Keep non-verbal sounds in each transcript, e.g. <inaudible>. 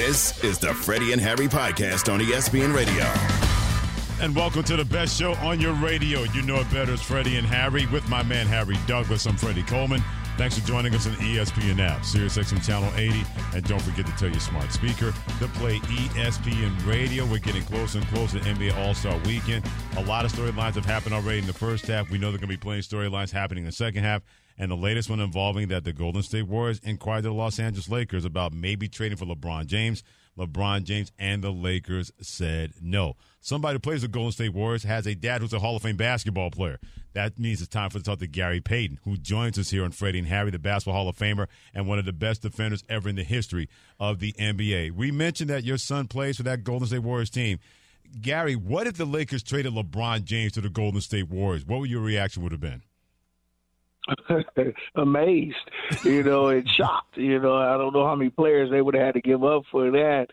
This is the Freddie and Harry podcast on ESPN Radio. And welcome to the best show on your radio. You know it better as Freddie and Harry with my man Harry Douglas. I'm Freddie Coleman. Thanks for joining us on the ESPN app, SiriusXM Channel 80. And don't forget to tell your smart speaker to play ESPN Radio. We're getting closer and closer to NBA All-Star Weekend. A lot of storylines have happened already in the first half. We know there are going to be plenty of storylines happening in the second half. And the latest one involving that the Golden State Warriors inquired the Los Angeles Lakers about maybe trading for LeBron James. LeBron James and the Lakers said no. Somebody who plays the Golden State Warriors has a dad who's a Hall of Fame basketball player. That means it's time for us to talk to Gary Payton, who joins us here on Freddie and Harry, the Basketball Hall of Famer and one of the best defenders ever in the history of the NBA. We mentioned that your son plays for that Golden State Warriors team. Gary, what if the Lakers traded LeBron James to the Golden State Warriors? What would your reaction would have been? <laughs> amazed, you know, and shocked. You know, I don't know how many players they would have had to give up for that.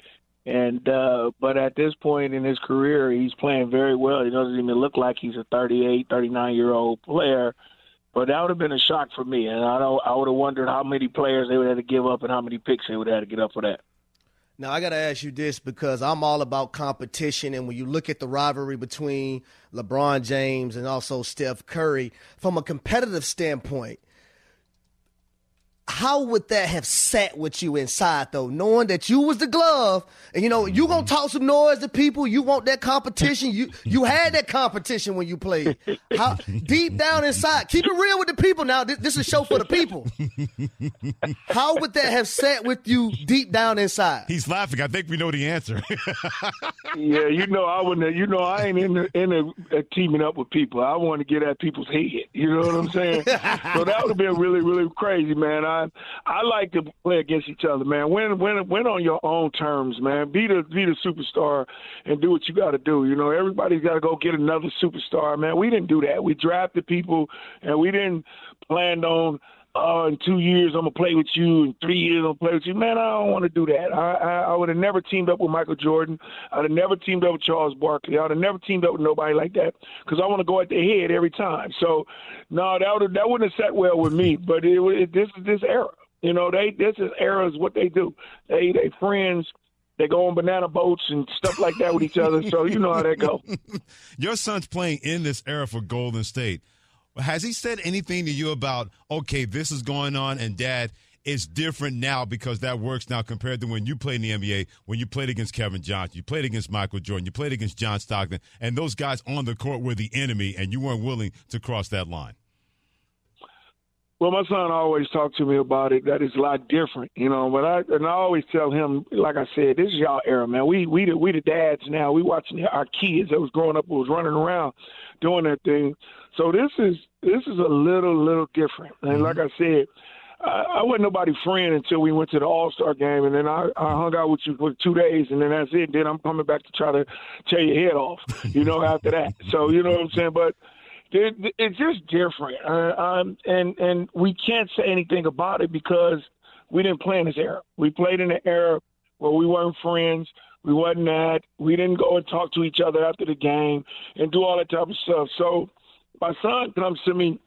And uh but at this point in his career, he's playing very well. He doesn't even look like he's a 38, 39 year old player. But that would have been a shock for me, and I don't. I would have wondered how many players they would have to give up and how many picks they would have to get up for that. Now I got to ask you this because I'm all about competition, and when you look at the rivalry between LeBron James and also Steph Curry, from a competitive standpoint, how would that have sat with you inside though, knowing that you was the glove and you know you gonna mm-hmm. talk some noise to people, you want that competition, you <laughs> you had that competition when you played. How deep down inside, keep it real with the people now. This, this is a show for the people. How would that have sat with you deep down inside? He's laughing. I think we know the answer. <laughs> yeah, you know I wouldn't. You know I ain't in the, in a, uh, teaming up with people. I want to get at people's head. You know what I'm saying? <laughs> so that would have been really really crazy, man. I I I like to play against each other, man. Win win win on your own terms, man. Be the be the superstar and do what you got to do. You know, everybody's got to go get another superstar, man. We didn't do that. We drafted people and we didn't plan on uh, in two years I'm gonna play with you, in three years I'm gonna play with you. Man, I don't want to do that. I, I, I would have never teamed up with Michael Jordan. I'd have never teamed up with Charles Barkley. I'd have never teamed up with nobody like that because I want to go at the head every time. So, no, that would that wouldn't have sat well with me. But it, it, this is this era. You know, they this is era is what they do. They they friends. They go on banana boats and stuff like that with each other. So you know how that go. <laughs> Your son's playing in this era for Golden State. Has he said anything to you about, okay, this is going on, and dad, it's different now because that works now compared to when you played in the NBA, when you played against Kevin Johnson, you played against Michael Jordan, you played against John Stockton, and those guys on the court were the enemy, and you weren't willing to cross that line? Well, my son always talked to me about it. That is a lot different, you know. But I and I always tell him, like I said, this is y'all era, man. We we the we the dads now. We watching our kids that was growing up, was running around, doing that thing. So this is this is a little little different. And mm-hmm. like I said, I, I wasn't nobody friend until we went to the All Star game, and then I, I hung out with you for two days, and then that's it. Then I'm coming back to try to tear your head off, you know. <laughs> after that, so you know what I'm saying, but it's just different, uh, um, and and we can't say anything about it because we didn't play in this era. We played in an era where we weren't friends. We wasn't that. We didn't go and talk to each other after the game and do all that type of stuff. So my son comes to me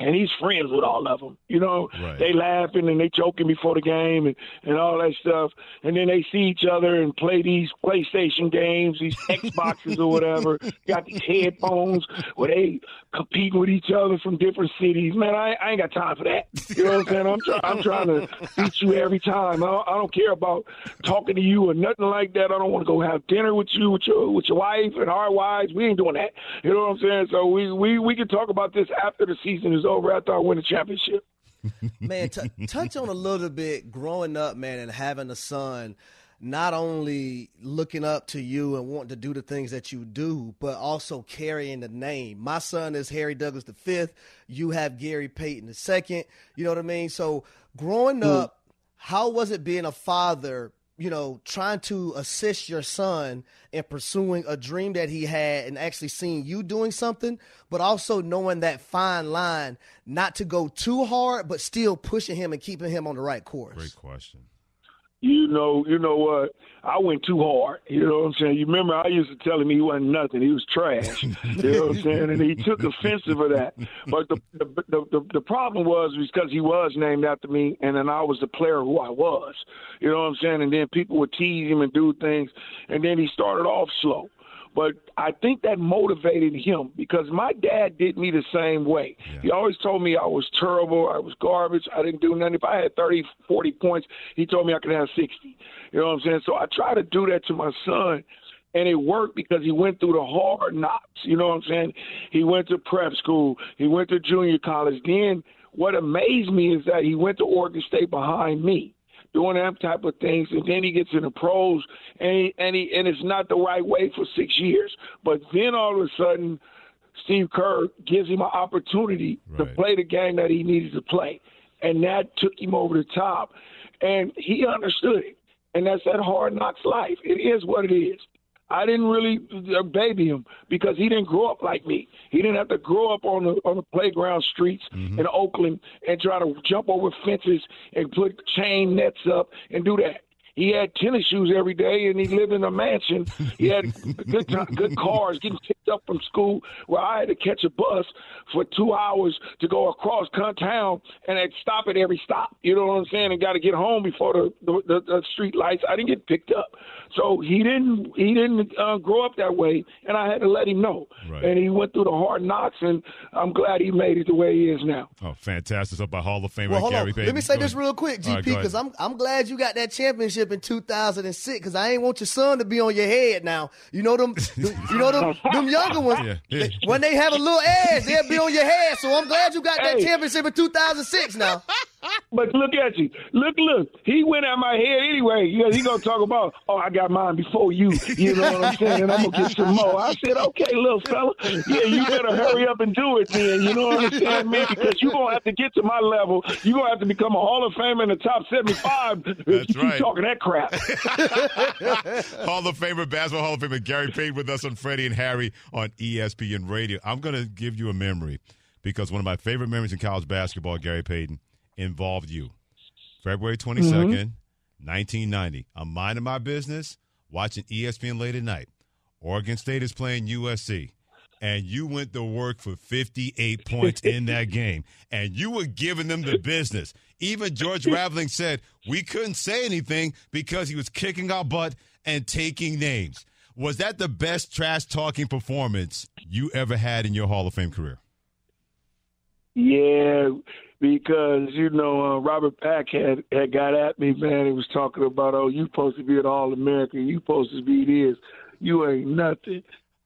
and he's friends with all of them. You know, right. they laughing and they joking before the game and, and all that stuff. And then they see each other and play these PlayStation games, these Xboxes or whatever. <laughs> Got these headphones where they compete with each other from different cities. Man, I, I ain't got time for that. You know what I'm saying? I'm, try, I'm trying to beat you every time. I don't, I don't care about talking to you or nothing like that. I don't want to go have dinner with you with your with your wife and our wives. We ain't doing that. You know what I'm saying? So we we we can talk about this after the season is over after I win the championship. <laughs> man, t- touch on a little bit growing up, man, and having a son. Not only looking up to you and wanting to do the things that you do, but also carrying the name. My son is Harry Douglas the fifth. You have Gary Payton the second. You know what I mean? So growing mm. up, how was it being a father you know, trying to assist your son in pursuing a dream that he had and actually seeing you doing something, but also knowing that fine line not to go too hard, but still pushing him and keeping him on the right course? Great question. You know, you know what? I went too hard. You know what I'm saying? You remember I used to tell him he wasn't nothing. He was trash. <laughs> you know what I'm saying? And he took offensive of that. But the the the, the, the problem was because he was named after me, and then I was the player who I was. You know what I'm saying? And then people would tease him and do things, and then he started off slow. But I think that motivated him because my dad did me the same way. Yeah. He always told me I was terrible, I was garbage, I didn't do nothing. If I had 30, 40 points, he told me I could have 60. You know what I'm saying? So I try to do that to my son and it worked because he went through the hard knocks. You know what I'm saying? He went to prep school, he went to junior college. Then what amazed me is that he went to Oregon State behind me doing that type of things, and then he gets in the pros, and he, and he and it's not the right way for six years. But then all of a sudden, Steve Kerr gives him an opportunity right. to play the game that he needed to play, and that took him over the top, and he understood it. And that's that hard knocks life. It is what it is. I didn't really uh, baby him because he didn't grow up like me. He didn't have to grow up on the on the playground streets mm-hmm. in Oakland and try to jump over fences and put chain nets up and do that. He had tennis shoes every day, and he lived in a mansion. He had good good cars, getting picked up from school, where I had to catch a bus for two hours to go across town, and I'd stop at every stop. You know what I'm saying? And got to get home before the, the the street lights. I didn't get picked up, so he didn't he didn't uh, grow up that way, and I had to let him know. Right. And he went through the hard knocks, and I'm glad he made it the way he is now. Oh, fantastic! So by Hall of Famer well, hold Gary on. Payton. Let me say go this ahead. real quick, GP, because right, I'm I'm glad you got that championship in 2006. Because I ain't want your son to be on your head now. You know them, <laughs> you know them, them younger ones. Yeah. Yeah. When they have a little edge, they'll be on your head. So I'm glad you got that hey. championship in 2006. Now. <laughs> But look at you. Look, look. He went at my head anyway. You know, he gonna talk about, oh, I got mine before you. You know what I'm saying? And I'm gonna get some more. I said, okay, little fella. Yeah, you better hurry up and do it then. You know what I'm saying, man? Because you're gonna have to get to my level. You're gonna have to become a Hall of Famer in the top 75 That's you right. talking that crap. <laughs> Hall of Famer, basketball Hall of Famer Gary Payton with us on Freddie and Harry on ESPN Radio. I'm gonna give you a memory because one of my favorite memories in college basketball, Gary Payton involved you. February 22nd, mm-hmm. 1990. I'm minding my business, watching ESPN late at night. Oregon State is playing USC. And you went to work for 58 <laughs> points in that game. And you were giving them the business. Even George <laughs> Raveling said we couldn't say anything because he was kicking our butt and taking names. Was that the best trash talking performance you ever had in your Hall of Fame career? Yeah, because you know uh, Robert Pack had had got at me, man. He was talking about, oh, you supposed to be an All American, you supposed to be this, you ain't nothing.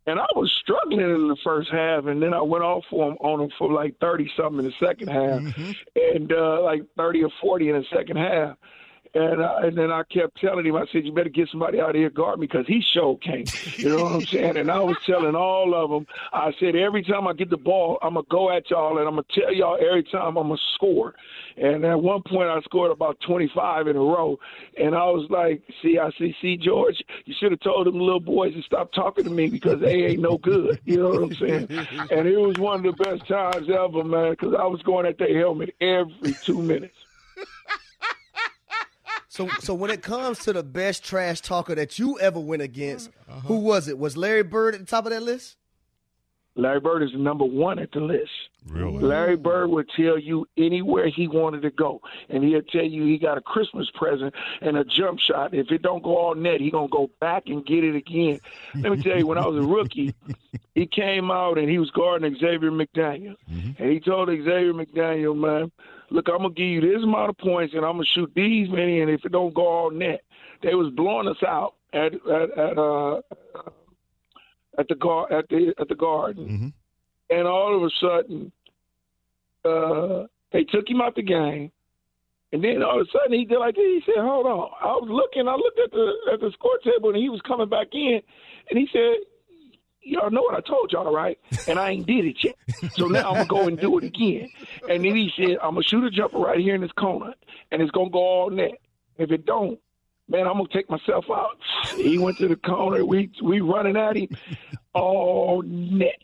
And I was struggling in the first half, and then I went off for him on him for like thirty something in the second half, mm-hmm. and uh, like thirty or forty in the second half. And uh, and then I kept telling him, I said, you better get somebody out here guard me because he sure came. You know what I'm saying? And I was telling all of them, I said, every time I get the ball, I'm to go at y'all and I'm to tell y'all every time I'm to score. And at one point, I scored about 25 in a row. And I was like, see, I see, see, George, you should have told them little boys to stop talking to me because they ain't no good. You know what I'm saying? and it was one of the best times ever, man, because I was going at their helmet every two minutes. So, so when it comes to the best trash talker that you ever went against, uh-huh. who was it? Was Larry Bird at the top of that list? Larry Bird is number one at the list. Really? Larry Bird would tell you anywhere he wanted to go, and he'll tell you he got a Christmas present and a jump shot. If it don't go all net, he gonna go back and get it again. Let me tell you, when I was a rookie, <laughs> he came out and he was guarding Xavier McDaniel, mm-hmm. and he told Xavier McDaniel, man, look, I'm gonna give you this amount of points, and I'm gonna shoot these many, and if it don't go all net, they was blowing us out at at, at uh at the gar at the at the garden, mm-hmm. and all of a sudden, uh, they took him out the game. And then all of a sudden he did like He said, "Hold on." I was looking. I looked at the at the score table, and he was coming back in. And he said, y'all know what I told y'all, right? And I ain't did it yet. So now I'm gonna go and do it again. And then he said, I'm gonna shoot a jumper right here in this corner, and it's gonna go all net. If it don't, man, I'm gonna take myself out. He went to the corner. We we running at him. all net.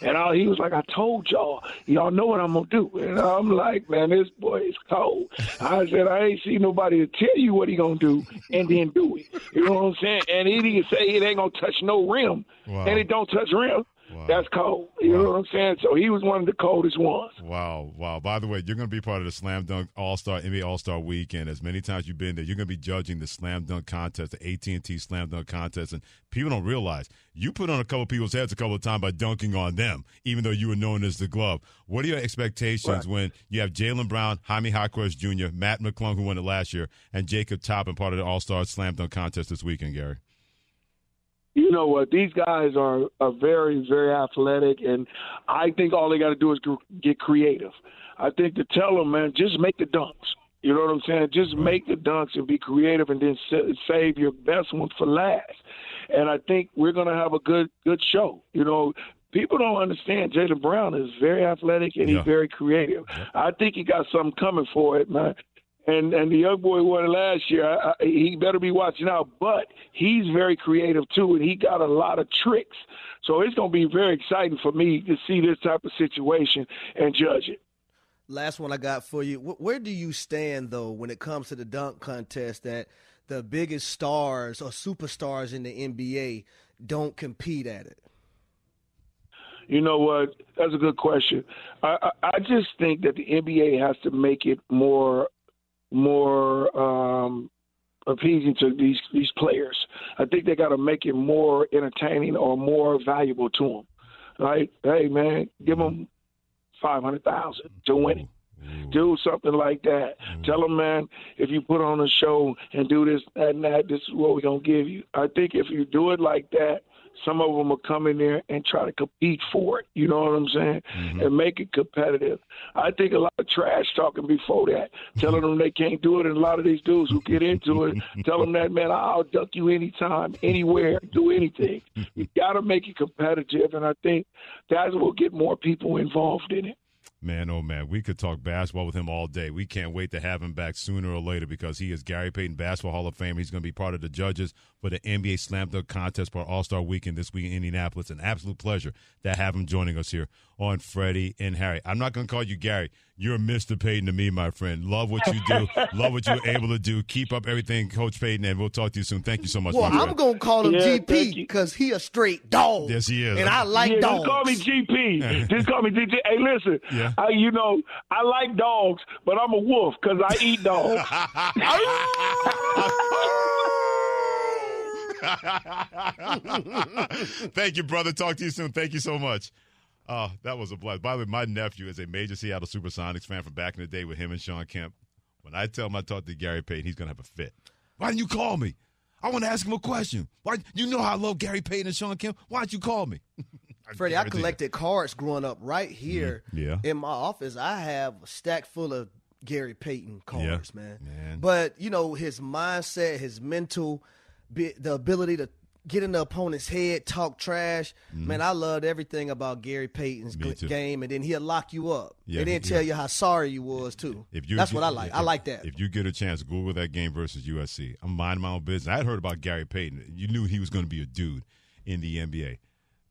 and I, he was like, I told y'all, y'all know what I'm going to do. And I'm like, man, this boy is cold. I said, I ain't see nobody to tell you what he going to do and then do it. You know what I'm saying? And he didn't say it ain't going to touch no rim. Wow. And it don't touch rim. Wow. That's cold. You wow. know what I'm saying? So he was one of the coldest ones. Wow, wow. By the way, you're going to be part of the Slam Dunk All Star NBA All Star Weekend. As many times you've been there, you're going to be judging the Slam Dunk contest, the AT&T Slam Dunk contest, and people don't realize you put on a couple people's heads a couple of times by dunking on them, even though you were known as the glove. What are your expectations right. when you have Jaylen Brown, Jaime Jaquez Jr., Mac McClung, who won it last year, and Jacob Toppin part of the All Star Slam Dunk contest this weekend, Gary? You know what? These guys are, are very, very athletic, and I think all they got to do is get creative. I think to tell them, man, just make the dunks. You know what I'm saying? Just make the dunks and be creative, and then save your best ones for last. And I think we're going to have a good, good show. You know, people don't understand. Jaylen Brown is very athletic and yeah. he's very creative. I think he got something coming for it, man and and the young boy won last year. I, I, he better be watching out. But he's very creative too, and he got a lot of tricks. So it's going to be very exciting for me to see this type of situation and judge it. Last one I got for you. Where do you stand though when it comes to the dunk contest? That the biggest stars or superstars in the NBA don't compete at it. You know what? That's a good question. I, I, I just think that the NBA has to make it more more um, appeasing to these these players. I think they got to make it more entertaining or more valuable to them. Like, Hey, man, give them five hundred thousand to win it. Do something like that. Mm. Tell them, man, if you put on a show and do this that, and that, this is what we're gonna give you. I think if you do it like that, some of them will come in there and try to compete for it. You know what I'm saying? Mm-hmm. And make it competitive. I think a lot of trash talking before that, telling them they can't do it. And a lot of these dudes who get into it, <laughs> tell them that, man, I'll duck you anytime, anywhere, do anything. You <laughs> got to make it competitive. And I think that will get more people involved in it. Man, oh man, we could talk basketball with him all day. We can't wait to have him back sooner or later because he is Gary Payton Basketball Hall of Fame. He's going to be part of the judges for the NBA Slam Dunk Contest for All Star Weekend this week in Indianapolis. An absolute pleasure to have him joining us here on Freddie and Harry. I'm not going to call you Gary. You're Mr. Payton to me, my friend. Love what you do. <laughs> Love what you're able to do. Keep up everything, Coach Payton, and we'll talk to you soon. Thank you so much. Well, I'm going to call him yeah, GP because he a straight dog. Yes, he is. And I like yeah, dogs. Just call me GP. <laughs> just call me GP. Hey, listen, yeah. I, you know, I like dogs, but I'm a wolf because I eat dogs. <laughs> <laughs> Thank you, brother. Talk to you soon. Thank you so much. Oh, that was a blast. By the way, my nephew is a major Seattle Supersonics fan from back in the day with him and Shawn Kemp. When I tell him I talked to Gary Payton, he's gonna have a fit. Why didn't you call me? I want to ask him a question. Why you know how I love Gary Payton and Shawn Kemp? Why didn't you call me? <laughs> Freddie, I collected cards growing up right here mm-hmm. yeah. in my office. I have a stack full of Gary Payton cards, yeah. man. man. But you know his mindset, his mental, the ability to get in the opponent's head, talk trash. Mm-hmm. Man, I loved everything about Gary Payton's game, and then he'll lock you up yeah, and then yeah. tell you how sorry you was too. If you, That's what I like. If, I like that. If you get a chance, Google that game versus USC. I'm minding my own business. I had heard about Gary Payton. You knew he was going to be a dude in the NBA,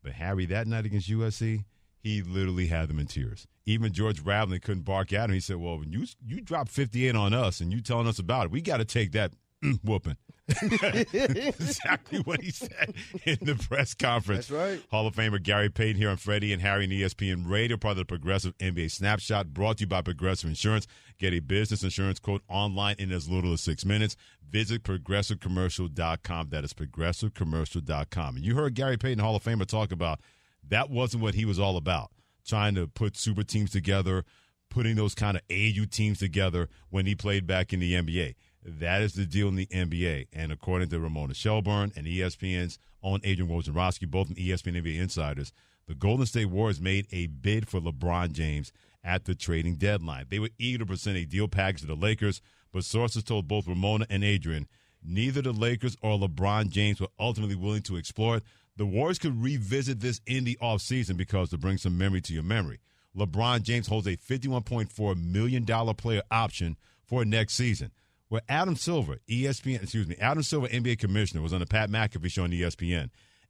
but Harry that night against USC. He literally had them in tears. Even George Raveling couldn't bark at him. He said, "Well, when you you drop 58 on us and you telling us about it, we got to take that <clears throat> whooping." <laughs> exactly what he said in the press conference. That's right. Hall of Famer Gary Payton here on Freddie and Harry and ESPN Radio, part of the Progressive NBA Snapshot, brought to you by Progressive Insurance. Get a business insurance quote online in as little as six minutes. Visit progressivecommercial.com. That is progressivecommercial.com. And you heard Gary Payton, Hall of Famer, talk about that wasn't what he was all about. Trying to put super teams together, putting those kind of AU teams together when he played back in the NBA. That is the deal in the NBA. And according to Ramona Shelburne and ESPN's own Adrian Wojnarowski, both from ESPN NBA insiders, the Golden State Warriors made a bid for LeBron James at the trading deadline. They were eager to present a deal package to the Lakers, but sources told both Ramona and Adrian neither the Lakers or LeBron James were ultimately willing to explore it. The Warriors could revisit this in the offseason because to bring some memory to your memory. LeBron James holds a $51.4 million player option for next season where Adam Silver, ESPN, excuse me, Adam Silver, NBA commissioner, was on the Pat McAfee show on ESPN,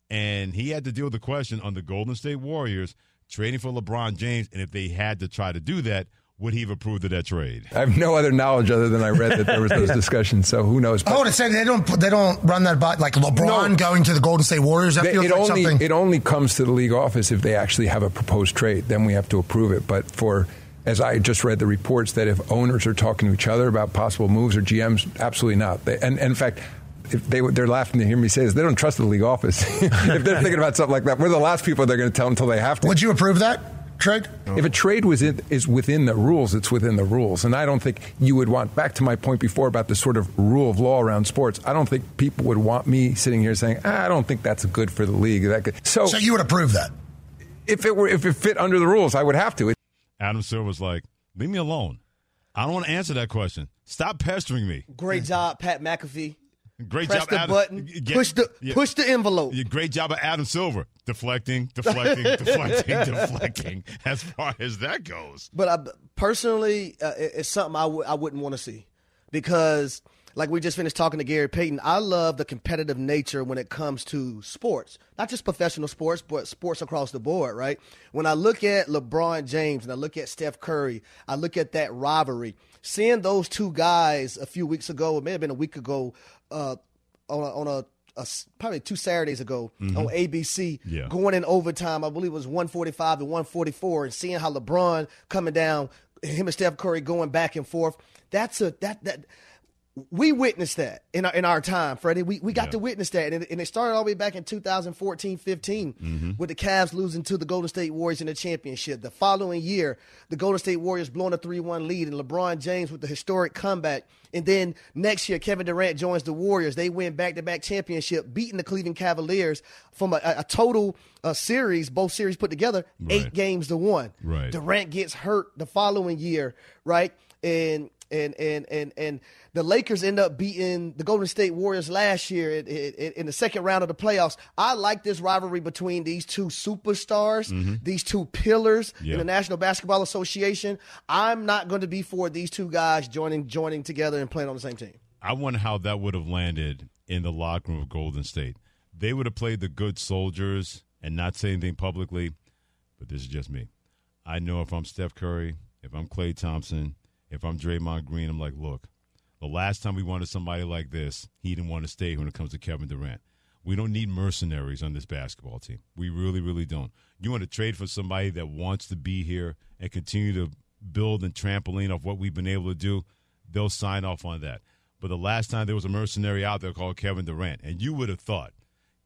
and he had to deal with the question on the Golden State Warriors trading for LeBron James, and if they had to try to do that, would he have approved of that trade? I have no other knowledge other than I read that there was those <laughs> discussions. So who knows? But, oh, to say they don't they don't run that by like LeBron no, going to the Golden State Warriors. That they, feels it like only something. it only comes to the league office if they actually have a proposed trade. Then we have to approve it. But for as I just read the reports that if owners are talking to each other about possible moves or GMs, absolutely not. They, and, and in fact, if they they're laughing to hear me say this, they don't trust the league office. <laughs> if they're thinking about something like that, we're the last people they're going to tell until they have to. Would you approve that? Trade? If a trade was in, is within the rules, it's within the rules, and I don't think you would want. Back to my point before about the sort of rule of law around sports, I don't think people would want me sitting here saying, ah, "I don't think that's good for the league." That could, so, so you would approve that if it were if it fit under the rules, I would have to. It, Adam Silver was like, "Leave me alone. I don't want to answer that question. Stop pestering me." Great job, Pat McAfee. Great Press job, the Adam. button. Get, push the yeah. push the envelope. Yeah, great job of Adam Silver deflecting, deflecting, <laughs> deflecting, deflecting. As far as that goes, but I, personally, uh, it, it's something I w- I wouldn't want to see because, like we just finished talking to Gary Payton, I love the competitive nature when it comes to sports, not just professional sports, but sports across the board. Right? When I look at LeBron James and I look at Steph Curry, I look at that rivalry. Seeing those two guys a few weeks ago, it may have been a week ago, uh, on a, on a, a, probably two Saturdays ago mm-hmm. on ABC, yeah. going in overtime. I believe it was 145 to 144, and seeing how LeBron coming down, him and Steph Curry going back and forth. That's a that that we witnessed that in our, in our time, Freddie. We, we got yeah. to witness that. And it, and it, started all the way back in 2014 15 mm-hmm. with the Cavs losing to the Golden State Warriors in the championship. The following year, the Golden State Warriors blowing a 3 1 lead, and LeBron James with the historic comeback. And then next year, Kevin Durant joins the Warriors. They win back to back championship, beating the Cleveland Cavaliers from a, a total uh, series, both series put together, right. eight games to one. Right. Durant gets hurt the following year, right? And and and and and the Lakers end up beating the Golden State Warriors last year in, in, in the second round of the playoffs. I like this rivalry between these two superstars, mm-hmm. these two pillars yeah. in the National Basketball Association. I'm not going to be for these two guys joining joining together and playing on the same team. I wonder how that would have landed in the locker room of Golden State. They would have played the good soldiers and not say anything publicly, but this is just me. I know if I'm Steph Curry, if I'm Klay Thompson, if I'm Draymond Green, I'm like, look, the last time we wanted somebody like this, he didn't want to stay when it comes to Kevin Durant. We don't need mercenaries on this basketball team. We really, really don't. You want to trade for somebody that wants to be here and continue to build and trampoline off what we've been able to do, they'll sign off on that. But the last time there was a mercenary out there called Kevin Durant, and you would have thought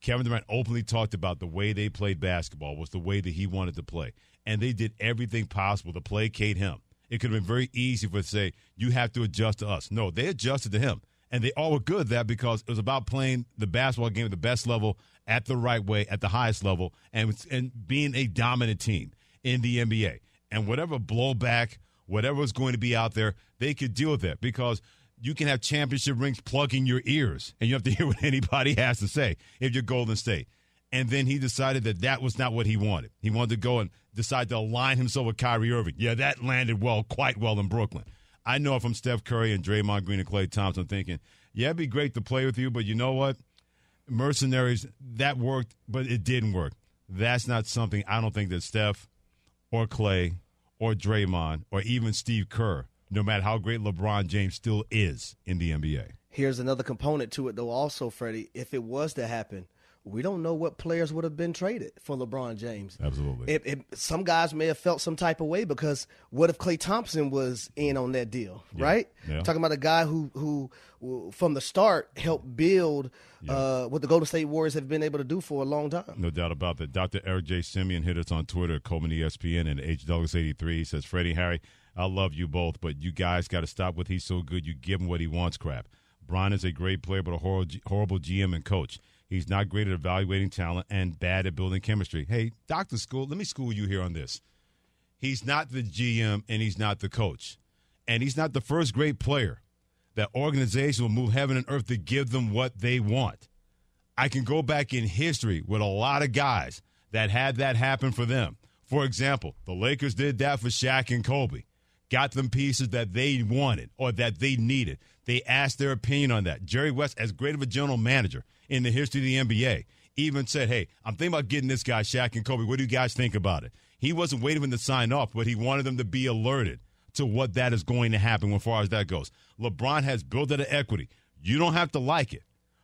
Kevin Durant openly talked about the way they played basketball was the way that he wanted to play. And they did everything possible to placate him. It could have been very easy for say, you have to adjust to us. No, they adjusted to him. And they all were good at that because it was about playing the basketball game at the best level, at the right way, at the highest level, and, and being a dominant team in the NBA. And whatever blowback, whatever was going to be out there, they could deal with it because you can have championship rings plugging your ears and you have to <laughs> hear what anybody has to say if you're Golden State. And then he decided that that was not what he wanted. He wanted to go and decide to align himself with Kyrie Irving. Yeah, that landed well, quite well in Brooklyn. I know if I'm Steph Curry and Draymond Green and Klay Thompson thinking, yeah, it'd be great to play with you, but you know what? Mercenaries, that worked, but it didn't work. That's not something I don't think that Steph or Klay or Draymond or even Steve Kerr, no matter how great LeBron James still is in the NBA. Here's another component to it, though, also, Freddie. If it was to happen, we don't know what players would have been traded for LeBron James. Absolutely. It, it, some guys may have felt some type of way because what if Klay Thompson was in on that deal, yeah. right? Yeah. Talking about a guy who, who, from the start helped build yeah. uh, what the Golden State Warriors have been able to do for a long time. No doubt about that. Dr. Eric J. Simeon hit us on Twitter, Coleman ESPN, and H. Douglas 83. He says, Freddie, Harry, I love you both, but you guys got to stop with he's so good, you give him what he wants crap. Brian is a great player, but a horrible, horrible GM and coach. He's not great at evaluating talent and bad at building chemistry. Hey, Dr. School, let me school you here on this. He's not the GM and he's not the coach. And he's not the first great player that organization will move heaven and earth to give them what they want. I can go back in history with a lot of guys that had that happen for them. For example, the Lakers did that for Shaq and Kobe. Got them pieces that they wanted or that they needed. They asked their opinion on that. Jerry West, as great of a general manager, in the history of the NBA. even said, "Hey, I'm thinking about getting this guy, Shaq and Kobe. What do you guys think about it?" He wasn't waiting for them to sign off, but he wanted them to be alerted to what that is going to happen as far as that goes. LeBron has built that equity. You don't have to like it,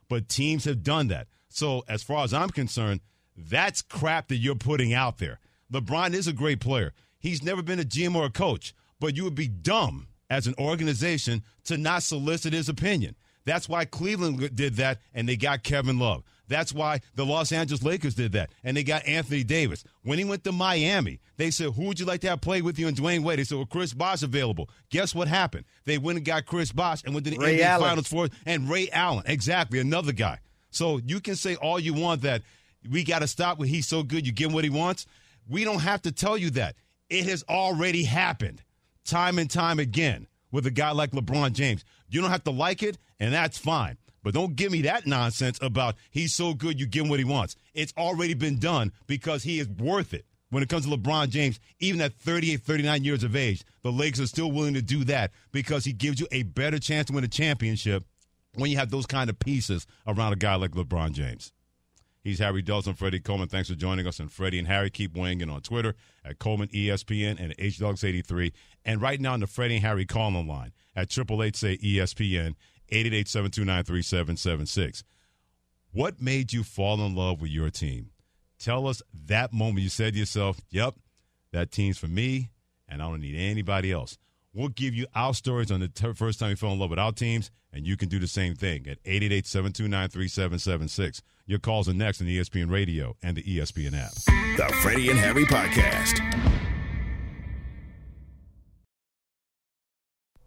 but teams have done that. So as far as I'm concerned, that's crap that you're putting out there. LeBron is a great player. He's never been a GM or a coach, but you would be dumb as an organization to not solicit his opinion. That's why Cleveland did that and they got Kevin Love. That's why the Los Angeles Lakers did that and they got Anthony Davis. When he went to Miami, they said, Who would you like to have play with you and Dwyane Wade? They said, Well, Chris Bosh available. Guess what happened? They went and got Chris Bosh and went to the Ray NBA Allen. Finals for and Ray Allen. Exactly, another guy. So you can say all you want that we got to stop when he's so good, you give him what he wants. We don't have to tell you that. It has already happened time and time again with a guy like LeBron James. You don't have to like it, and that's fine. But don't give me that nonsense about he's so good, you give him what he wants. It's already been done because he is worth it. When it comes to LeBron James, even at 38, 39 years of age, the Lakers are still willing to do that because he gives you a better chance to win a championship when you have those kind of pieces around a guy like LeBron James. He's Harry Douglas, Freddie Coleman. Thanks for joining us. And Freddie and Harry keep weighing in on Twitter at Coleman ESPN and HDouglas83. And right now on the Freddie and Harry calling line at 888 say ESPN 888 729 3776. What made you fall in love with your team? Tell us that moment you said to yourself, Yep, that team's for me, and I don't need anybody else. We'll give you our stories on the ter- first time you fell in love with our teams, and you can do the same thing at 888 729 3776. Your calls are next on ESPN Radio and the ESPN app. The Freddie and Harry Podcast.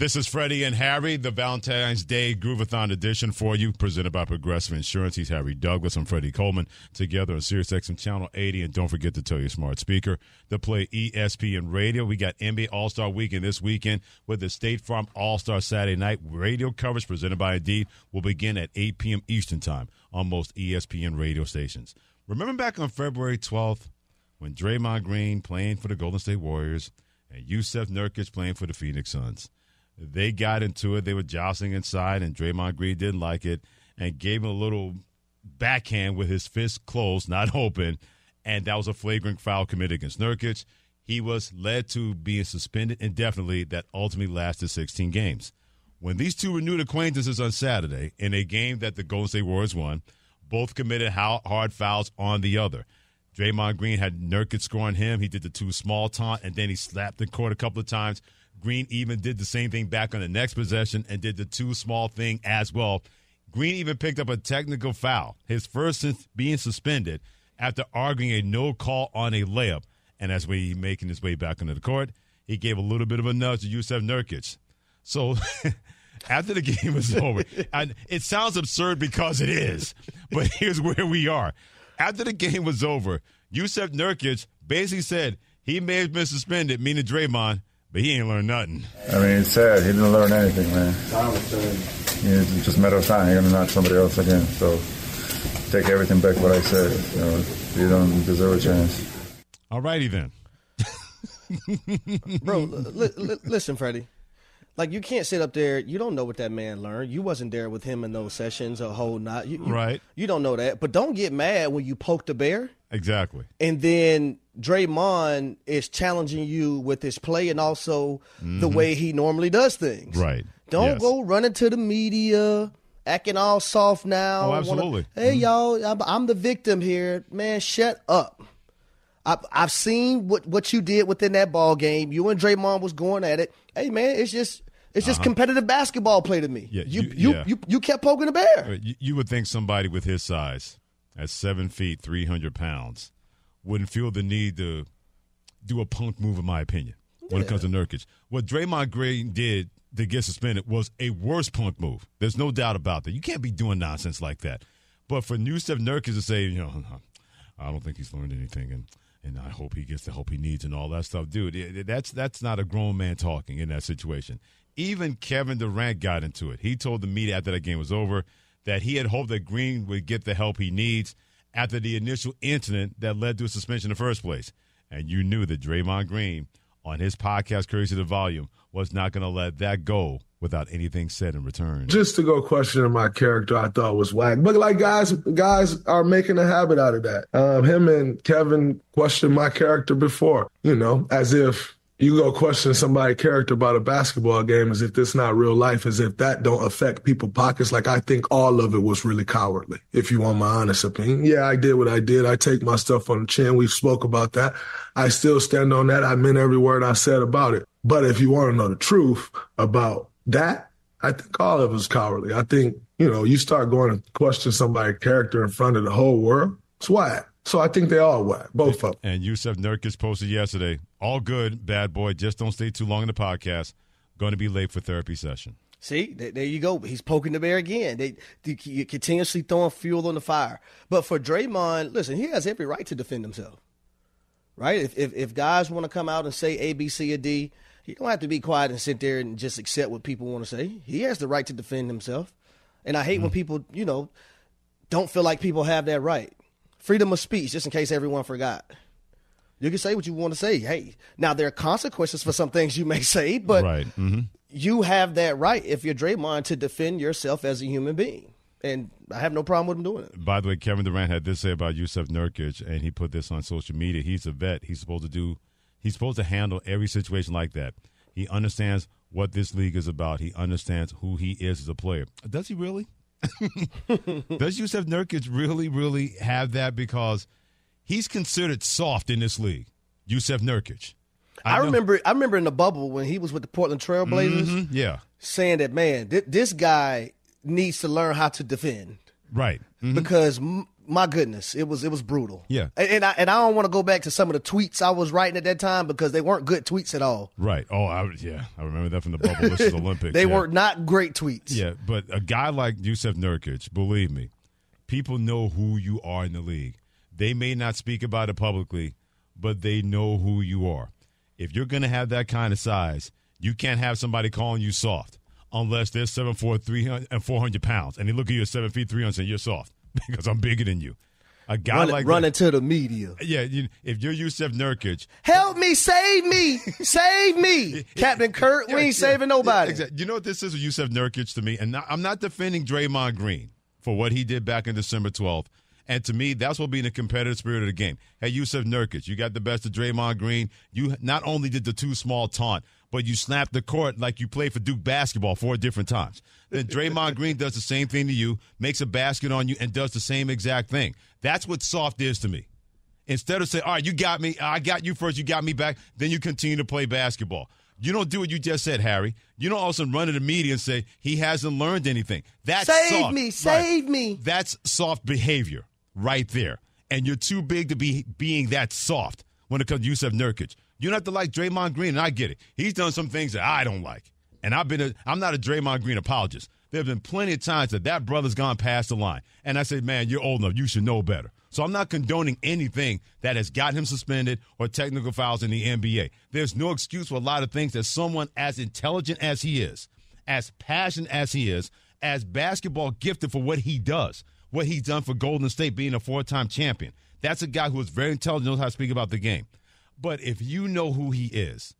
This is Freddie and Harry, the Valentine's Day Groovathon edition for you, presented by Progressive Insurance. He's Harry Douglas. I'm Freddie Coleman, together on Sirius XM Channel 80. And don't forget to tell your smart speaker to play ESPN Radio. We got NBA All-Star Weekend this weekend with the State Farm All-Star Saturday Night radio coverage presented by Indeed will begin at 8 p.m. Eastern Time on most ESPN radio stations. Remember back on February 12th when Draymond Green playing for the Golden State Warriors and Jusuf Nurkic playing for the Phoenix Suns? They got into it. They were jostling inside, and Draymond Green didn't like it and gave him a little backhand with his fist closed, not <laughs> open. And that was a flagrant foul committed against Nurkic. He was led to being suspended indefinitely, that ultimately lasted 16 games. When these two renewed acquaintances on Saturday in a game that the Golden State Warriors won, both committed hard fouls on the other. Draymond Green had Nurkic scoring him. He did the too small taunt, and then he slapped the court a couple of times. Green even did the same thing back on the next possession and did the too small thing as well. Green even picked up a technical foul, his first since being suspended, after arguing a no call on a layup. And as we making his way back onto the court, he gave a little bit of a nudge to Jusuf Nurkic. So <laughs> after the game was <laughs> over, and it sounds absurd because it is, but <laughs> here's where we are. After the game was over, Jusuf Nurkic basically said he may have been suspended, meaning Draymond, but he ain't learned nothing. I mean, it's sad. He didn't learn anything, man. It's just a matter of time. He's going to knock somebody else again. So take everything back what I said. You, know, you don't deserve a chance. All righty then. <laughs> Bro, li- li- listen, Freddie. Like you can't sit up there. You don't know what that man learned. You wasn't there with him in those sessions a whole night. You, you- Right. You don't know that. But don't get mad when you poke the bear. Exactly. And then Draymond is challenging you with his play and also the Mhm. way he normally does things. Right. Don't Yes. go running to the media acting all soft now. Oh, wanna- absolutely. hey, Mhm. y'all, I'm, I'm the victim here. Man, shut up. I, I've seen what, what you did within that ball game. You and Draymond was going at it. Hey, man, it's just it's just Uh-huh. competitive basketball play to me. Yeah, you you- you, yeah. you you kept poking the bear. You, you would think somebody with his size, at seven feet, 300 pounds, wouldn't feel the need to do a punk move, in my opinion, when it comes to Nurkic. What Draymond Green did to get suspended was a worse punk move. There's no doubt about that. You can't be doing nonsense like that. But for Jusuf Nurkic to say, you know, <laughs> I don't think he's learned anything, and and I hope he gets the help he needs and all that stuff, dude. it- that's that's not a grown man talking in that situation. Even Kevin Durant got into it. He told the media after that game was over that he had hoped that Green would get the help he needs after the initial incident that led to a suspension in the first place. And you knew that Draymond Green on his podcast, Courtesy of the Volume, was not going to let that go without anything said in return. Just to go questioning my character, I thought was whack. But like guys, guys are making a habit out of that. Um, him and Kevin questioned my character before, you know, as if you go question somebody's character about a basketball game as if this not real life, as if that don't affect people's pockets. Like I think all of it was really cowardly, if you want my honest opinion. Yeah, I did what I did. I take my stuff on the chin. We spoke about that. I still stand on that. I meant every word I said about it. But if you want to know the truth about that, I think all of it was cowardly. I think, you know, you start going to question somebody's character in front of the whole world, it's whack. So I think they all whack, both of them. And Jusuf Nurkic posted yesterday, all good, bad boy, just don't stay too long in the podcast. Going to be late for therapy session. See, there you go. He's poking the bear again. They, they you continuously throwing fuel on the fire. But for Draymond, listen, he has every right to defend himself. Right? If if, if guys want to come out and say A, B, C, or D, he don't have to be quiet and sit there and just accept what people want to say. He has the right to defend himself. And I hate Mm-hmm. when people, you know, don't feel like people have that right. Freedom of speech, just in case everyone forgot. You can say what you want to say. Hey, now there are consequences for some things you may say, but right. hmm you have that right if you're Draymond to defend yourself as a human being. And I have no problem with him doing it. By the way, Kevin Durant had this to say about Jusuf Nurkic, and he put this on social media. He's a vet. He's supposed to do. He's supposed to handle every situation like that. He understands what this league is about. He understands who he is as a player. Does he really? <laughs> Does Jusuf Nurkic really, really have that? Because he's considered soft in this league. Jusuf Nurkic. I, know- remember I remember in the bubble when he was with the Portland Trailblazers Mhm, Yeah. saying that man, th- this guy needs to learn how to defend Right. Mhm. because m- my goodness, it was it was brutal. Yeah. And, and I and I don't want to go back to some of the tweets I was writing at that time because they weren't good tweets at all. Right. Oh, I, yeah. I remember that from the bubble. This is <laughs> Olympics. they yeah. were not great tweets. Yeah, but a guy like Jusuf Nurkic, believe me, people know who you are in the league. They may not speak about it publicly, but they know who you are. If you're going to have that kind of size, you can't have somebody calling you soft unless they're 7'4", 300, and 400 pounds. And they look at you at 7 feet, 300 and you're soft <laughs> because I'm bigger than you. A guy Run, like run that, into the media. Yeah, you, if you're Jusuf Nurkic, Help me, save me, <laughs> save me, Captain Kurt. We ain't saving nobody. Exactly. You know what this is with Jusuf Nurkic to me? And not- I'm not defending Draymond Green for what he did back in December 12th. And to me, that's what being a competitive spirit of the game. Hey, Jusuf Nurkic, you got the best of Draymond Green. You not only did the too small taunt, but you snapped the court like you played for Duke basketball four different times. Then Draymond Green does the same thing to you, makes a basket on you, and does the same exact thing. That's what soft is to me. Instead of saying, all right, you got me, I got you first, you got me back, then you continue to play basketball. You don't do what you just said, Harry. You don't also run to the media and say he hasn't learned anything. That's Save soft. me, Right. save me. That's soft behavior right there. And you're too big to be being that soft when it comes to Jusuf Nurkic. You don't have to like Draymond Green, and I get it. He's done some things that I don't like. And I've been a, I'm not a Draymond Green apologist. There have been plenty of times that that brother's gone past the line. And I say, man, you're old enough. You should know better. So I'm not condoning anything that has got him suspended or technical fouls in the NBA. There's no excuse for a lot of things that someone as intelligent as he is, as passionate as he is, as basketball gifted for what he does, what he's done for Golden State being a four time champion. That's a guy who is very intelligent, knows how to speak about the game. But if you know who he is,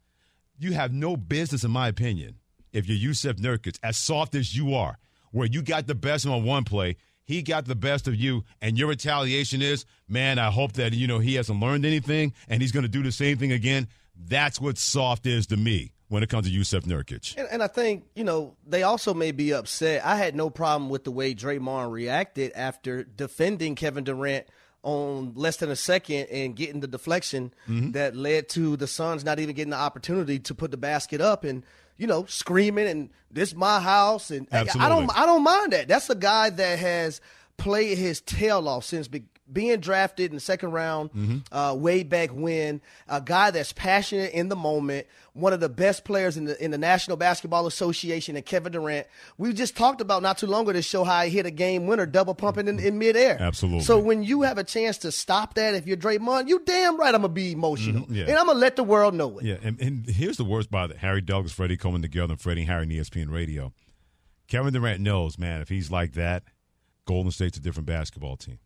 you have no business, in my opinion, if you're Jusuf Nurkic, as soft as you are, where you got the best on one play, he got the best of you, and your retaliation is, man, I hope that you know he hasn't learned anything and he's going to do the same thing again. That's what soft is to me. when it comes to Jusuf Nurkic. And, and, I think, you know, they also may be upset. I had no problem with the way Draymond reacted after defending Kevin Durant on less than a second and getting the deflection mm-hmm. that led to the Suns not even getting the opportunity to put the basket up and you know screaming and this my house and Absolutely. I don't I don't mind that. That's a guy that has played his tail off since be- being drafted in the second round mm-hmm. uh, way back when, a guy that's passionate in the moment, one of the best players in the in the National Basketball Association, and Kevin Durant. We just talked about not too long ago to show how he hit a game winner, double pumping in, in midair. Absolutely. So when you have a chance to stop that, if you're Draymond, you damn right I'm gonna be emotional, mm-hmm. yeah. and I'm gonna let the world know it. Yeah, and, and here's the worst part: Harry Douglas, Freddie Coleman together, and Freddie and Harry on ESPN Radio. Kevin Durant knows, man, if he's like that, Golden State's a different basketball team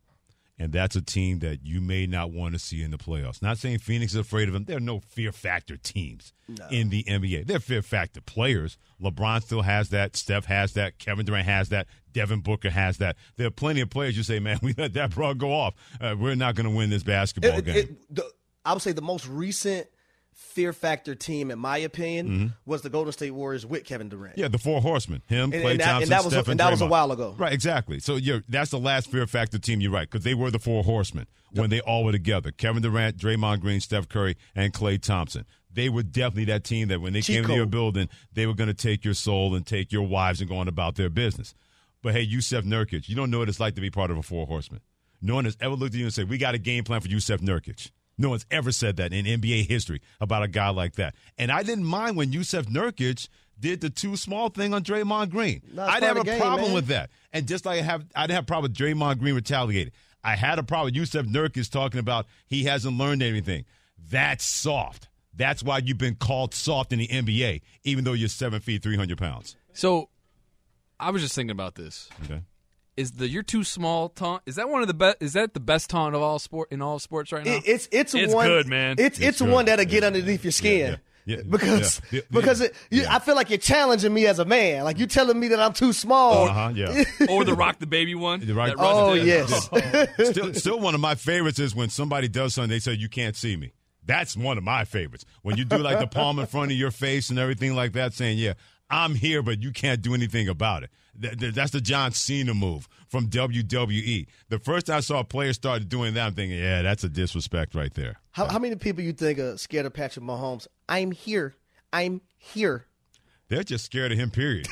and that's a team that you may not want to see in the playoffs. Not saying Phoenix is afraid of them. There are no fear factor teams no. in the NBA. They're fear factor players. LeBron still has that. Steph has that. Kevin Durant has that. Devin Booker has that. There are plenty of players you say, man, <laughs> we let that bro go off. Uh, we're not going to win this basketball it, game. It, the, I would say the most recent fear factor team, in my opinion, mm-hmm. was the Golden State Warriors with Kevin Durant. Yeah, the four horsemen. Him, and, Klay and that, Thompson, and that was, Steph, and, that was a while ago. Right, exactly. So you're, that's the last fear factor team. You're right, because they were the four horsemen when they all were together. Kevin Durant, Draymond Green, Steph Curry, and Klay Thompson. They were definitely that team that when they came to your building, they were going to take your soul and take your wives and go on about their business. But hey, Jusuf Nurkic, you don't know what it's like to be part of a four horsemen. No one has ever looked at you and said, "We got a game plan for Jusuf Nurkic." No one's ever said that in NBA history about a guy like that. And I didn't mind when Jusuf Nurkic did the too small thing on Draymond Green. I didn't have a game, problem man. with that. And just like I have, I didn't have a problem with Draymond Green retaliating. I had a problem with Jusuf Nurkic talking about he hasn't learned anything. That's soft. That's why you've been called soft in the NBA, even though you're seven feet, three hundred pounds. So, I was just thinking about this. Okay is the "you're too small" taunt. Is that one of the best? Is that the best taunt of all sport in all sports right now? It, it's it's it's one, good, man. It's it's, It's one that'll get underneath your skin. Yeah, yeah. Because Yeah. Yeah. because it, you, I feel like you're challenging me as a man. Like you're telling me that I'm too small. Uh-huh, yeah. or the rock the baby one. The rock- that runs Oh, in. yes. still, still one of my favorites is when somebody does something they say you can't see me. That's one of my favorites. When you do like the palm in front of your face and everything like that, saying, "Yeah, I'm here, but you can't do anything about it." Th- th- That's the John Cena move from WWE. The first time I saw a player started doing that, I'm thinking, "Yeah, that's a disrespect right there." How, how many people you think are scared of Patrick Mahomes? I'm here. I'm here. They're just scared of him. Period.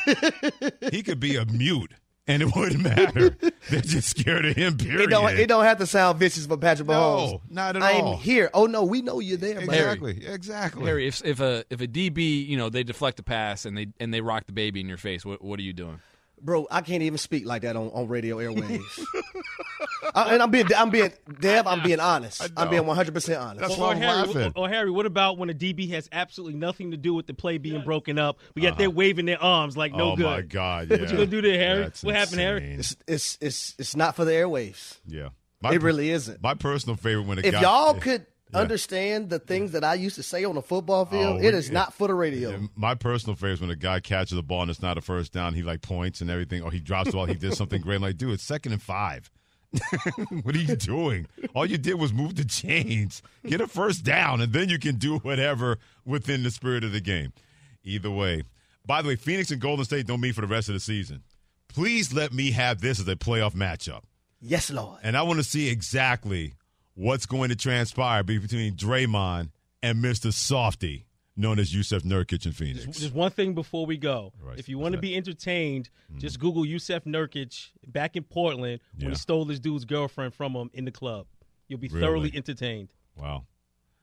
he could be a mute. And it wouldn't matter. They're just scared of him. Period. It don't it don't have to sound vicious for Patrick Mahomes. No, not at all. I'm here. Oh no, we know you're there, man. Exactly. Exactly. Harry, if if a if a DB, you know, they deflect a pass and they and they rock the baby in your face, what what are you doing? Bro, I can't even speak like that on, on radio airwaves. <laughs> I, and I'm being I'm being Deb, I'm being honest. I'm being 100 percent honest. That's Or, why I'm Harry, laughing. or, or Harry, what about when a DB has absolutely nothing to do with the play being broken up, but yet Uh-huh. they're waving their arms like no oh good? Oh my God! <laughs> What you gonna do there, Harry? That's what happened, Harry? It's it's it's it's not for the airwaves. Yeah, It really isn't. My personal favorite when a If guy, y'all <laughs> could Yeah. understand the things that I used to say on the football field, Oh, it is not for the radio. My personal favorite is when a guy catches the ball and it's not a first down. He like points and everything, or he drops the ball. He did something great. I'm like, dude, it's second and five. <laughs> what are you doing? All you did was move the chains, get a first down, and then you can do whatever within the spirit of the game. Either way. By the way, Phoenix and Golden State don't meet for the rest of the season. Please let me have this as a playoff matchup. Yes, Lord. And I want to see exactly what's going to transpire between Draymond and Mr. Softy, known as Jusuf Nurkic in Phoenix. Just one thing before we go. Right, if you want to be entertained, mm-hmm. just Google Jusuf Nurkic back in Portland when Yeah. he stole this dude's girlfriend from him in the club. You'll be Really? thoroughly entertained. Wow.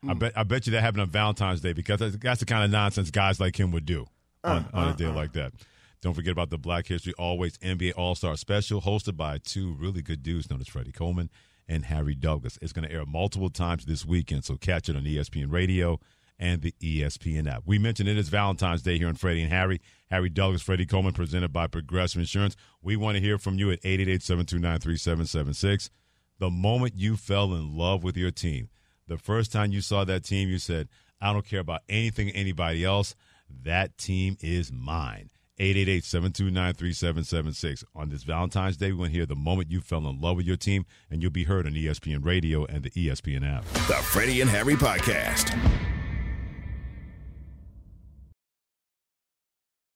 I mm. bet I bet you that happened on Valentine's Day because that's, that's the kind of nonsense guys like him would do on, uh, on a uh, day uh. like that. Don't forget about the Black History Always NBA All Star Special, hosted by two really good dudes known as Freddie Coleman and Harry Douglas. It's going to air multiple times this weekend, so catch it on ESPN Radio and the ESPN app. We mentioned it is Valentine's Day here on Freddie and Harry. Harry Douglas, Freddie Coleman, presented by Progressive Insurance. We want to hear from you at 888 729 3776. The moment you fell in love with your team, the first time you saw that team, you said, I don't care about anything, anybody else. That team is mine. 888-729-3776. On this Valentine's Day, we want to hear the moment you fell in love with your team, and you'll be heard on ESPN Radio and the ESPN app. The Freddie and Harry Podcast.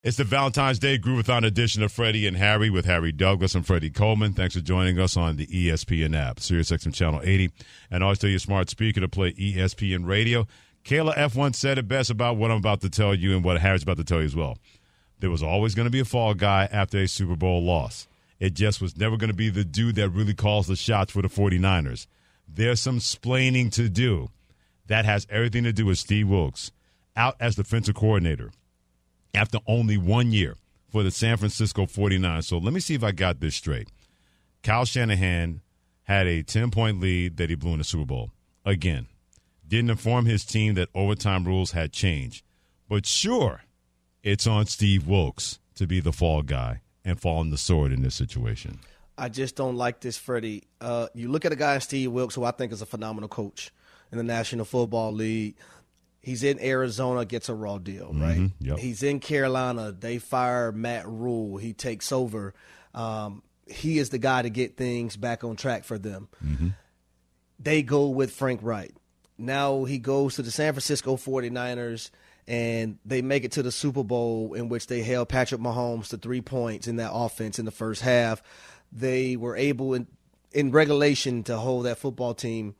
It's the Valentine's Day Groovathon edition of Freddie and Harry with Harry Douglas and Freddie Coleman. Thanks for joining us on the ESPN app, SiriusXM Channel 80, and always tell your smart speaker to play ESPN Radio. Kayla F1 said it best about what I'm about to tell you and what Harry's about to tell you as well. There was always going to be a fall guy after a Super Bowl loss. It just was never going to be the dude that really calls the shots for the 49ers. There's some splaining to do. That has everything to do with Steve Wilks out as defensive coordinator after only one year for the San Francisco 49ers. So let me see if I got this straight. Kyle Shanahan had a 10 point lead that he blew in the Super Bowl. Again, didn't inform his team that overtime rules had changed. But sure, it's on Steve Wilks to be the fall guy and fall on the sword in this situation. I just don't like this, Freddie. Uh, you look at a guy, Steve Wilks, who I think is a phenomenal coach in the National Football League. He's in Arizona, gets a raw deal, right? Mhm, yep. He's in Carolina. They fire Matt Rhule. He takes over. Um, he is the guy to get things back on track for them. They go with Frank Reich. Now he goes to the San Francisco 49ers and they make it to the Super Bowl in which they held Patrick Mahomes to three points in that offense in the first half. They were able in, in regulation to hold that football team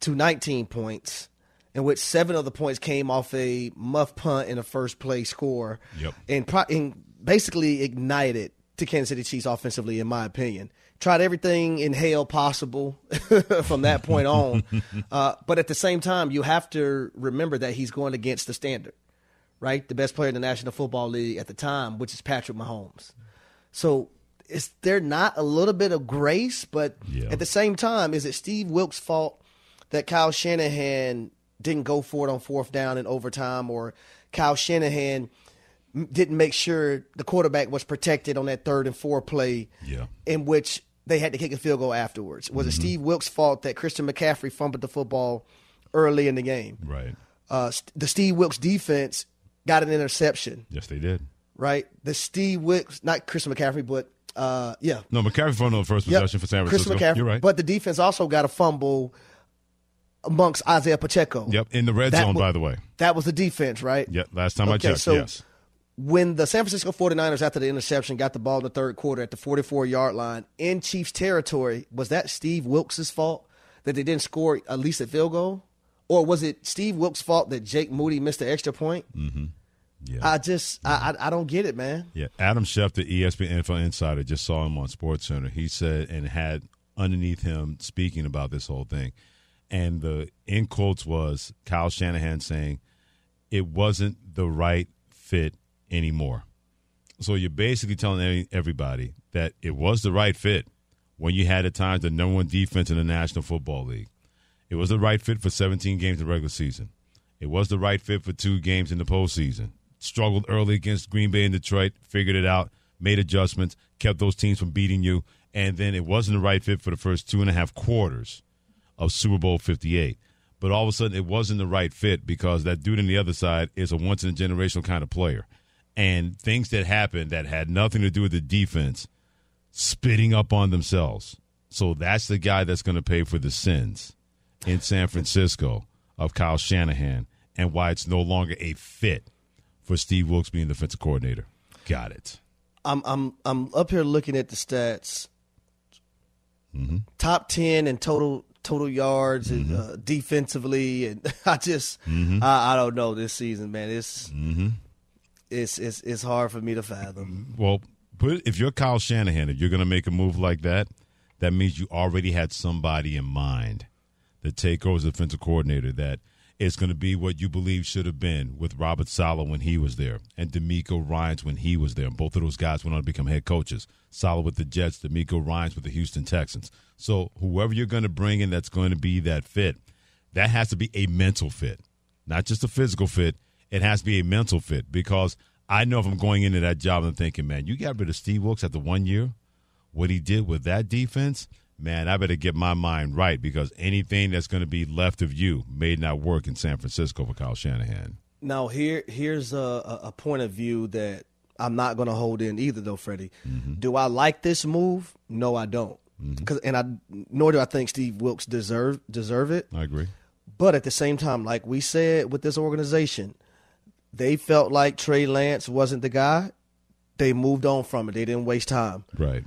to 19 points, in which seven of the points came off a muff punt in a first play score, Yep. and, pro- and basically ignited to Kansas City Chiefs offensively, in my opinion. Tried everything in hell possible <laughs> from that point on, <laughs> uh, but at the same time, you have to remember that he's going against the standard, right? The best player in the National Football League at the time, which is Patrick Mahomes. So is there not a little bit of grace? But at the same time, is it Steve Wilks' fault that Kyle Shanahan didn't go for it on fourth down in overtime, or Kyle Shanahan didn't make sure the quarterback was protected on that third and four play, Yeah. in which they had to kick a field goal afterwards? Was it Steve Wilks' fault that Christian McCaffrey fumbled the football early in the game? Right. Uh, the Steve Wilks defense got an interception Yes, they did. right? The Steve Wilks, not Christian McCaffrey, but uh, yeah, No, McCaffrey fumbled the first Yep. possession for San Francisco. McCaffrey. You're right. But the defense also got a fumble amongst Isaiah Pacheco. yep, in the red That zone, by the way. That was the defense, right? Yep, last time I checked, so yes. When the San Francisco 49ers, after the interception, got the ball in the third quarter at the 44 yard line in Chiefs territory, was that Steve Wilks' fault that they didn't score at least a field goal? Or was it Steve Wilks' fault that Jake Moody missed the extra point? Mm-hmm. Yeah. I just, I, I, I don't get it, man. Yeah, Adam Schefter, ESPN NFL Insider, just saw him on Sports Center. He said and had underneath him speaking about this whole thing, and the in quotes was Kyle Shanahan saying it wasn't the right fit anymore. So you're basically telling everybody that it was the right fit when you had at times the number one defense in the National Football League. It was the right fit for 17 games in the regular season. It was the right fit for two games in the postseason. Struggled early against Green Bay and Detroit, figured it out, made adjustments, kept those teams from beating you, and then it wasn't the right fit for the first two and a half quarters of Super Bowl 58. But all of a sudden, it wasn't the right fit because that dude on the other side is a once in a generational kind of player. And things that happened that had nothing to do with the defense spitting up on themselves. So that's the guy that's going to pay for the sins in San Francisco of Kyle Shanahan and why it's no longer a fit for Steve Wilks being the defensive coordinator. Got it. I'm I'm I'm up here looking at the stats. Mm-hmm. Top ten in total total yards and uh, defensively, and <laughs> I just Mhm. I, I don't know this season, man. It's Mm-hmm. It's it's it's hard for me to fathom. Well, put if you're Kyle Shanahan, if you're going to make a move like that, that means you already had somebody in mind to take over as defensive coordinator that is going to be what you believe should have been with Robert Saleh when he was there and DeMeco Ryans when he was there. And both of those guys went on to become head coaches. Saleh with the Jets, DeMeco Ryans with the Houston Texans. So whoever you're going to bring in that's going to be that fit, that has to be a mental fit, not just a physical fit. It has to be a mental fit because I know if I'm going into that job and thinking, man, you got rid of Steve Wilks after one year, what he did with that defense, man, I better get my mind right because anything that's going to be left of you may not work in San Francisco for Kyle Shanahan. Now here here's a, a, point of view that I'm not going to hold in either, though, Freddie. Mm-hmm. Do I like this move? No, I don't. Mm-hmm. 'Cause- and I nor do I think Steve Wilks deserve deserve it. I agree. But at the same time, like we said with this organization, they felt like Trey Lance wasn't the guy, They moved on from it. They didn't waste time. Right.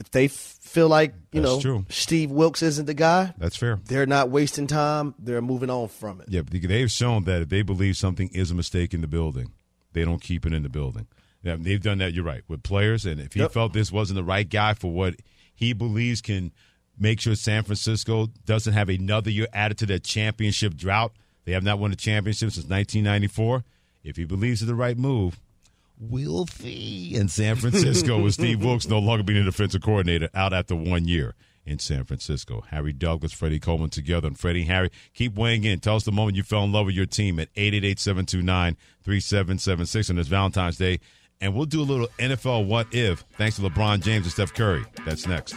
If they f- feel like you That's know true. Steve Wilks isn't the guy, That's fair. they're not wasting time. They're moving on from it. Yeah, they've shown that if they believe something is a mistake in the building, they don't keep it in the building. They've done that, you're right, with players. And if he Yep. felt this wasn't the right guy for what he believes can make sure San Francisco doesn't have another year added to their championship drought, they have not won a championship since 1994. If he believes it's the right move, see in San Francisco with Steve Wilks no longer being the defensive coordinator out after one year in San Francisco. Harry Douglas, Freddie Coleman together. And Freddie and Harry, keep weighing in. Tell us the moment you fell in love with your team at 888-729-3776 on this Valentine's Day. And we'll do a little NFL what if thanks to LeBron James and Steph Curry. That's next.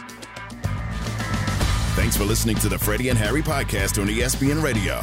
Thanks for listening to the Freddie and Harry podcast on ESPN Radio.